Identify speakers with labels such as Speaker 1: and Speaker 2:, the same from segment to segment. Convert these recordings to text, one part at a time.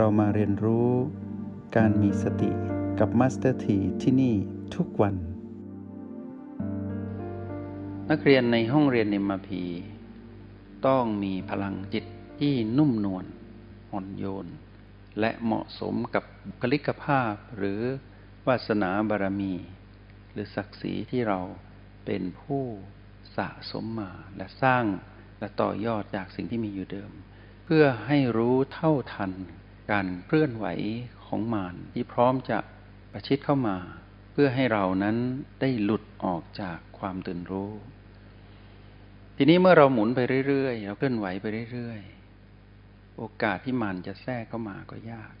Speaker 1: เรามาเรียนรู้การมีสติกับมาสเตอร์ทีที่นี่ทุกวัน
Speaker 2: นักเรียนในห้องเรียนในมพีต้องมีพลังจิตที่นุ่มนวลอ่อนโยน และเหมาะสมกับบุคลิกภาพหรือวาสนาบารมี หรือศักดิ์ศรีที่เราเป็นผู้สะสมมาและสร้างและต่อยอดจากสิ่งที่มีอยู่เดิม เพื่อให้รู้เท่าทัน การเคลื่อนไหวของมารที่พร้อมจะประชิดเข้ามา เพื่อให้เรานั้นได้หลุดออกจากความตื่นรู้ ทีนี้เมื่อเราหมุนไปเรื่อยๆเราเคลื่อนไหวไปเรื่อยๆ โอกาสที่มารจะแทรกเข้ามาก็ยาก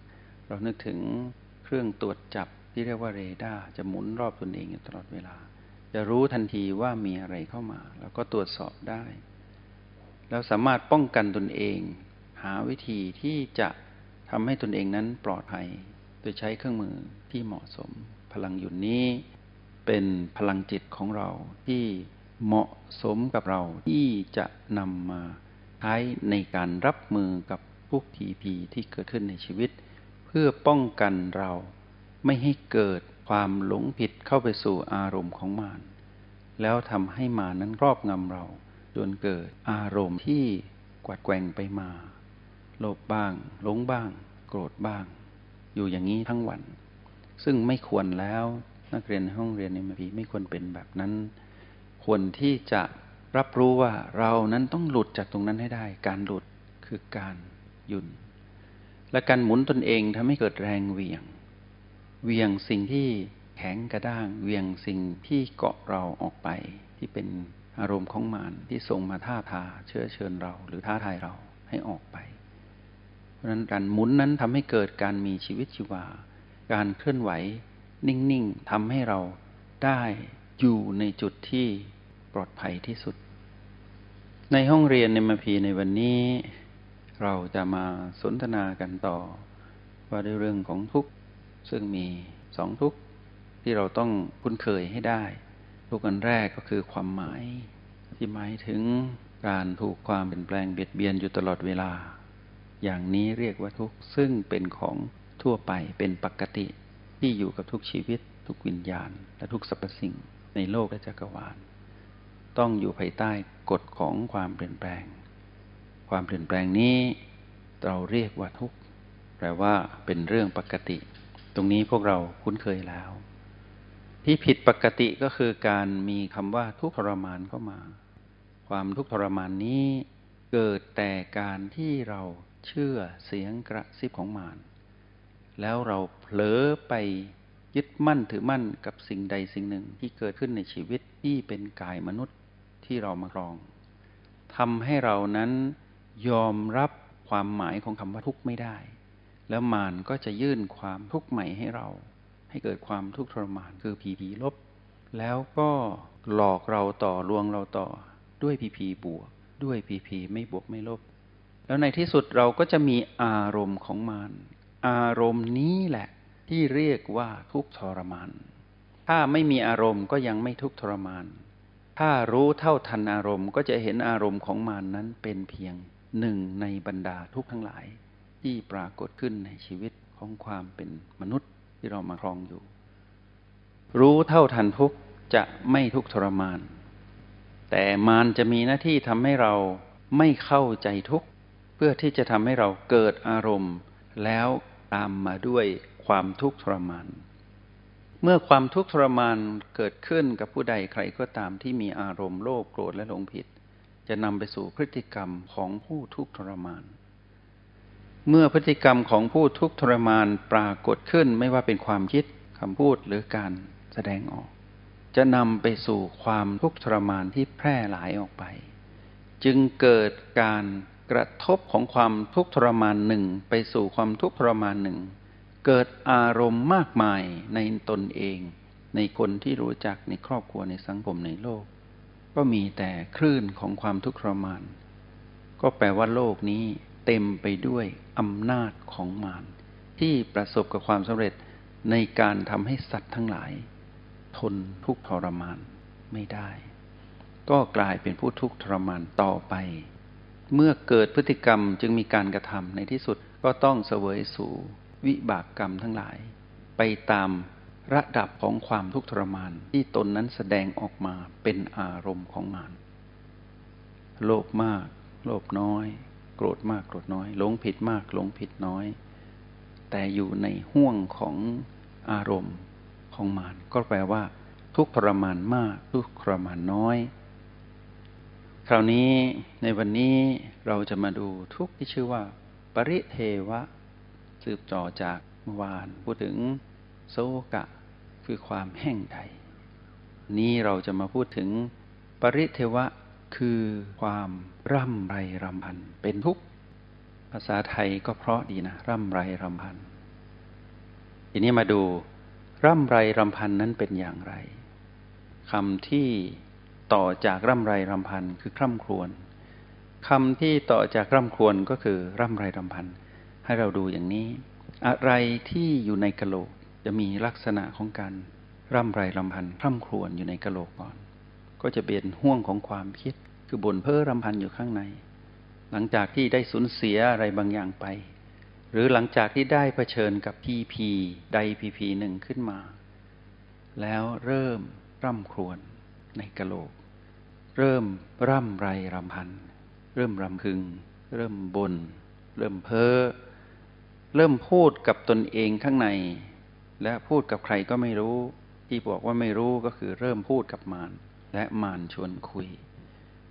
Speaker 2: เรานึกถึงเครื่องตรวจจับที่เรียกว่าเรดาร์จะหมุนรอบตนเองอยู่ตลอดเวลา จะรู้ทันทีว่ามีอะไรเข้ามา แล้วก็ตรวจสอบได้แล้วสามารถป้องกันตนเอง หาวิธีที่จะ ทำให้ตนเองนั้นปลอดภัย โดยใช้เครื่องมือที่เหมาะสม พลังหยุดนี้ เป็นพลังจิตของเราที่เหมาะสมกับเราที่จะนำมาใช้ในการรับมือกับพวกผีผีที่เกิดขึ้นในชีวิต เพื่อป้องกันเราไม่ให้เกิดความหลงผิดเข้าไปสู่อารมณ์ของมารแล้วทำให้มานั้นครอบงำเรา จนเกิดอารมณ์ที่กวัดแกว่งไปมา โลภบ้าง หลงบ้าง โกรธบ้าง อยู่อย่างนี้ทั้งวัน ซึ่งไม่ควรแล้วนักเรียนห้องเรียนในมพีไม่ควรเป็นแบบนั้น ควรที่จะรับรู้ว่าเรานั้นต้องหลุดจากตรงนั้นให้ได้ การหลุดคือการหยุดและการหมุนตนเองทำให้เกิดแรงเวียงเวียงสิ่งที่แข็งกระด้างเวียงสิ่งที่เกาะเราออกไป ที่เป็นอารมณ์ของมารที่ส่งมาท่าทาเชื้อเชิญเรา หรือท้าทายเราให้ออกไป ราะนั้นการหมุนนั้นทำให้เกิดการมีชีวิตชีวา การเคลื่อนไหว นิ่งๆทำให้เราได้อยู่ในจุดที่ปลอดภัยที่สุด ในห้องเรียนในมาพีในวันนี้ เราจะมาสนทนากันต่อ ว่าด้วยเรื่องของทุกข์ ซึ่งมีสองทุกข์ที่เราต้องคุ้นเคยให้ได้ ทุกอันแรกก็คือความหมาย ที่หมายถึงการถูกความเปลี่ยนแปลงเบียดเบียนอยู่ตลอดเวลา อย่างนี้เรียกว่าทุกข์ซึ่งเป็นของทั่วไปเป็นปกติ ที่อยู่กับทุกชีวิต ทุกวิญญาณ และทุกสรรพสิ่งในโลกและจักรวาล ต้องอยู่ภายใต้กฎของความเปลี่ยนแปลง ความเปลี่ยนแปลงนี้ เราเรียกว่าทุกข์แปลว่าเป็นเรื่องปกติ ตรงนี้พวกเราคุ้นเคยแล้ว ที่ผิดปกติก็คือการมีคำว่าทุกทรมานเข้ามา ความทุกทรมานนี้เกิดแต่การที่เรา เชื่อเสียงกระซิบของมารแล้วเราเผลอไปยึดมั่นถือมั่นกับสิ่งใดสิ่งหนึ่งที่เกิดขึ้นในชีวิตที่เป็นกายมนุษย์ที่เรามาครองทำให้เรานั้นยอมรับความหมายของคำว่าทุกข์ไม่ได้ แล้วมารก็จะยื่นความทุกข์ใหม่ให้เรา ให้เกิดความทุกข์ทรมานคือผีผีลบ แล้วก็หลอกเราต่อลวงเราต่อด้วยผีผีบวก ด้วยผีผีไม่บวกไม่ลบ แล้วในที่สุดเราก็จะมีอารมณ์ของมัน อารมณ์นี้แหละ ที่เรียกว่าทุกทรมาน ถ้าไม่มีอารมณ์ก็ยังไม่ทุกทรมาน ถ้ารู้เท่าทันอารมณ์ก็จะเห็นอารมณ์ของมันนั้นเป็นเพียงหนึ่งในบรรดาทุกทั้งหลาย ที่ปรากฏขึ้นในชีวิตของความเป็นมนุษย์ที่เรามาครองอยู่ รู้เท่าทันทุกจะไม่ทุกทรมาน แต่มารจะมีหน้าที่ทำให้เราไม่เข้าใจทุก เพื่อที่จะทำให้เราเกิดอารมณ์ แล้วตามมาด้วยความทุกข์ทรมาน เมื่อความทุกข์ทรมานเกิดขึ้นกับผู้ใดใครก็ตามที่มีอารมณ์โลภโกรธและหลงผิด จะนำไปสู่พฤติกรรมของผู้ทุกข์ทรมาน เมื่อพฤติกรรมของผู้ทุกข์ทรมานปรากฏขึ้นไม่ว่าเป็นความคิดคำพูดหรือการแสดงออก จะนำไปสู่ความทุกข์ทรมานที่แพร่หลายออกไป จึงเกิดการ กระทบของความทุกข์ทรมานหนึ่งไปสู่ความทุกข์ทรมานหนึ่ง เกิดอารมณ์มากมายในตนเอง ในคนที่รู้จักในครอบครัวในสังคมในโลก ก็มีแต่คลื่นของความทุกข์ทรมาน ก็แปลว่าโลกนี้เต็มไปด้วยอำนาจของมารที่ประสบกับความสำเร็จในการทำให้สัตว์ทั้งหลาย ทนทุกข์ทรมานไม่ได้ ก็กลายเป็นผู้ทุกข์ทรมานต่อไป เมื่อเกิดพฤติกรรมจึงมีการกระทำในที่สุดก็ต้องเสวยสู่วิบากกรรมทั้งหลาย ไปตามระดับของความทุกข์ทรมานที่ตนนั้นแสดงออกมาเป็นอารมณ์ของมานโลภมาก โลภน้อย โกรธมากโกรธน้อยหลงผิดมากหลงผิดน้อย แต่อยู่ในห่วงของอารมณ์ของมานก็แปลว่า ทุกทรมานมาก ทุกทรมานน้อย คราวนี้ในวันนี้เราจะมาดูทุกที่ชื่อว่า ปริเทวะ สืบต่อจากเมื่อวานพูดถึงโซกะ คือความแห้งใจนี้เราจะมาพูดถึง ปริเทวะคือความร่ำไรรำพัน เป็นทุกข์ภาษาไทยก็เพราะดีนะ ร่ำไรรำพัน ทีนี้มาดู ร่ำไรรำพันนั้นเป็นอย่างไรคำที่ ต่อจากร่ำไรรำพันคือคร่ำครวญคำที่ต่อจากร่ำครวญก็คือร่ำไรรำพันให้เราดูอย่างนี้ อะไรที่อยู่ในกะโหลกจะมีลักษณะของการร่ำไรรำพันคร่ำครวญอยู่ในกะโหลกก่อน ก็จะเป็นห่วงของความคิดคือบ่นเพ้อรำพันอยู่ข้างใน หลังจากที่ได้สูญเสียอะไรบางอย่างไป หรือหลังจากที่ได้เผชิญกับพีพีใดพีพีหนึ่งขึ้นมา แล้วเริ่มร่ำครวญ ในกะโหลก เริ่มร่ำไรรำพัน เริ่มรำพึง เริ่มบน่นเริ่มเพ้อเริ่มพูดกับตนเองข้างใน และพูดกับใครก็ไม่รู้ ที่บอกว่าไม่รู้ก็คือเริ่มพูดกับมารและมารชวนคุย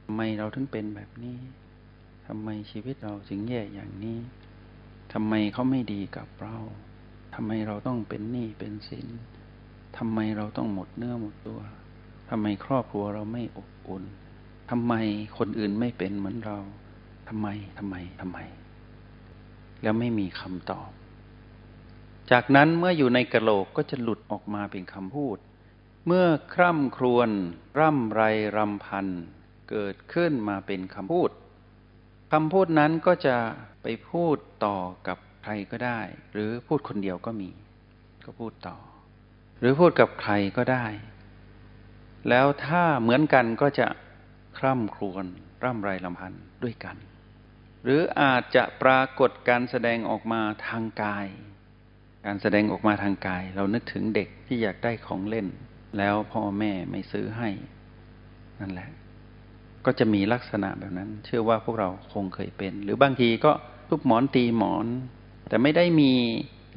Speaker 2: ทำไมเราถึงเป็นแบบนี้ทำไมชีวิตเราถึงแย่อย่างนี้ทำไมเขาไม่ดีกับเราทำไมเราต้องเป็นหนี้เป็นสินทำไมเราต้องหมดเนื้อหมดตัว ทำไมครอบครัวเราไม่อบอุ่นทำไมคนอื่นไม่เป็นเหมือนเราทำไมทำไมทำไม แล้วไม่มีคำตอบ จากนั้นเมื่ออยู่ในกระโหลกก็จะหลุดออกมาเป็นคำพูด เมื่อคร่ำครวญร่ำไรรำพัน เกิดขึ้นมาเป็นคำพูดคำพูดนั้นก็จะไปพูดต่อกับใครก็ได้ หรือพูดคนเดียวก็มี ก็พูดต่อ หรือพูดกับใครก็ได้ แล้วถ้าเหมือนกันก็จะคร่ำครวญร่ำไรรำพันด้วยกัน หรืออาจจะปรากฏการแสดงออกมาทางกาย การแสดงออกมาทางกาย เรานึกถึงเด็กที่อยากได้ของเล่น แล้วพ่อแม่ไม่ซื้อให้ นั่นแหละ ก็จะมีลักษณะแบบนั้น เชื่อว่าพวกเราคงเคยเป็น หรือบางทีก็ทุบหมอนตีหมอน แต่ไม่ได้มี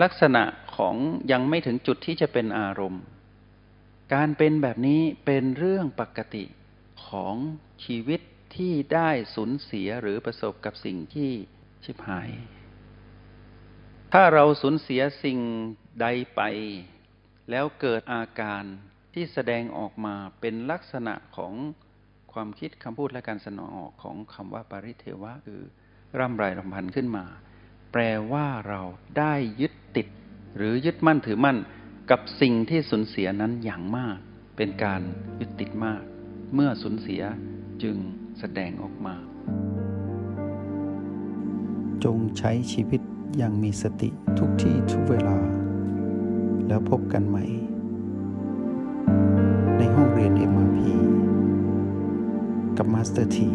Speaker 2: ลักษณะของยังไม่ถึงจุดที่จะเป็นอารมณ์ การเป็นแบบนี้เป็นเรื่องปกติของชีวิตที่ได้สูญเสียหรือประสบกับสิ่งที่ชิบหาย ถ้าเราสูญเสียสิ่งใดไป แล้วเกิดอาการที่แสดงออกมาเป็นลักษณะของความคิดคำพูดและการสนองออกของคำว่าปริเทวะคือร่ำไรรำพันขึ้นมา แปลว่าเราได้ยึดติด หรือยึดมั่นถือมั่น กับสิ่งที่สูญเสียนั้นอย่างมาก เป็นการยึดติดมาก เมื่อสูญเสียจึงแสดงออกมา
Speaker 1: จงใช้ชีวิตอย่างมีสติทุกที่ทุกเวลา แล้วพบกันใหม่ ในห้องเรียน MRP กับมาสเตอร์ที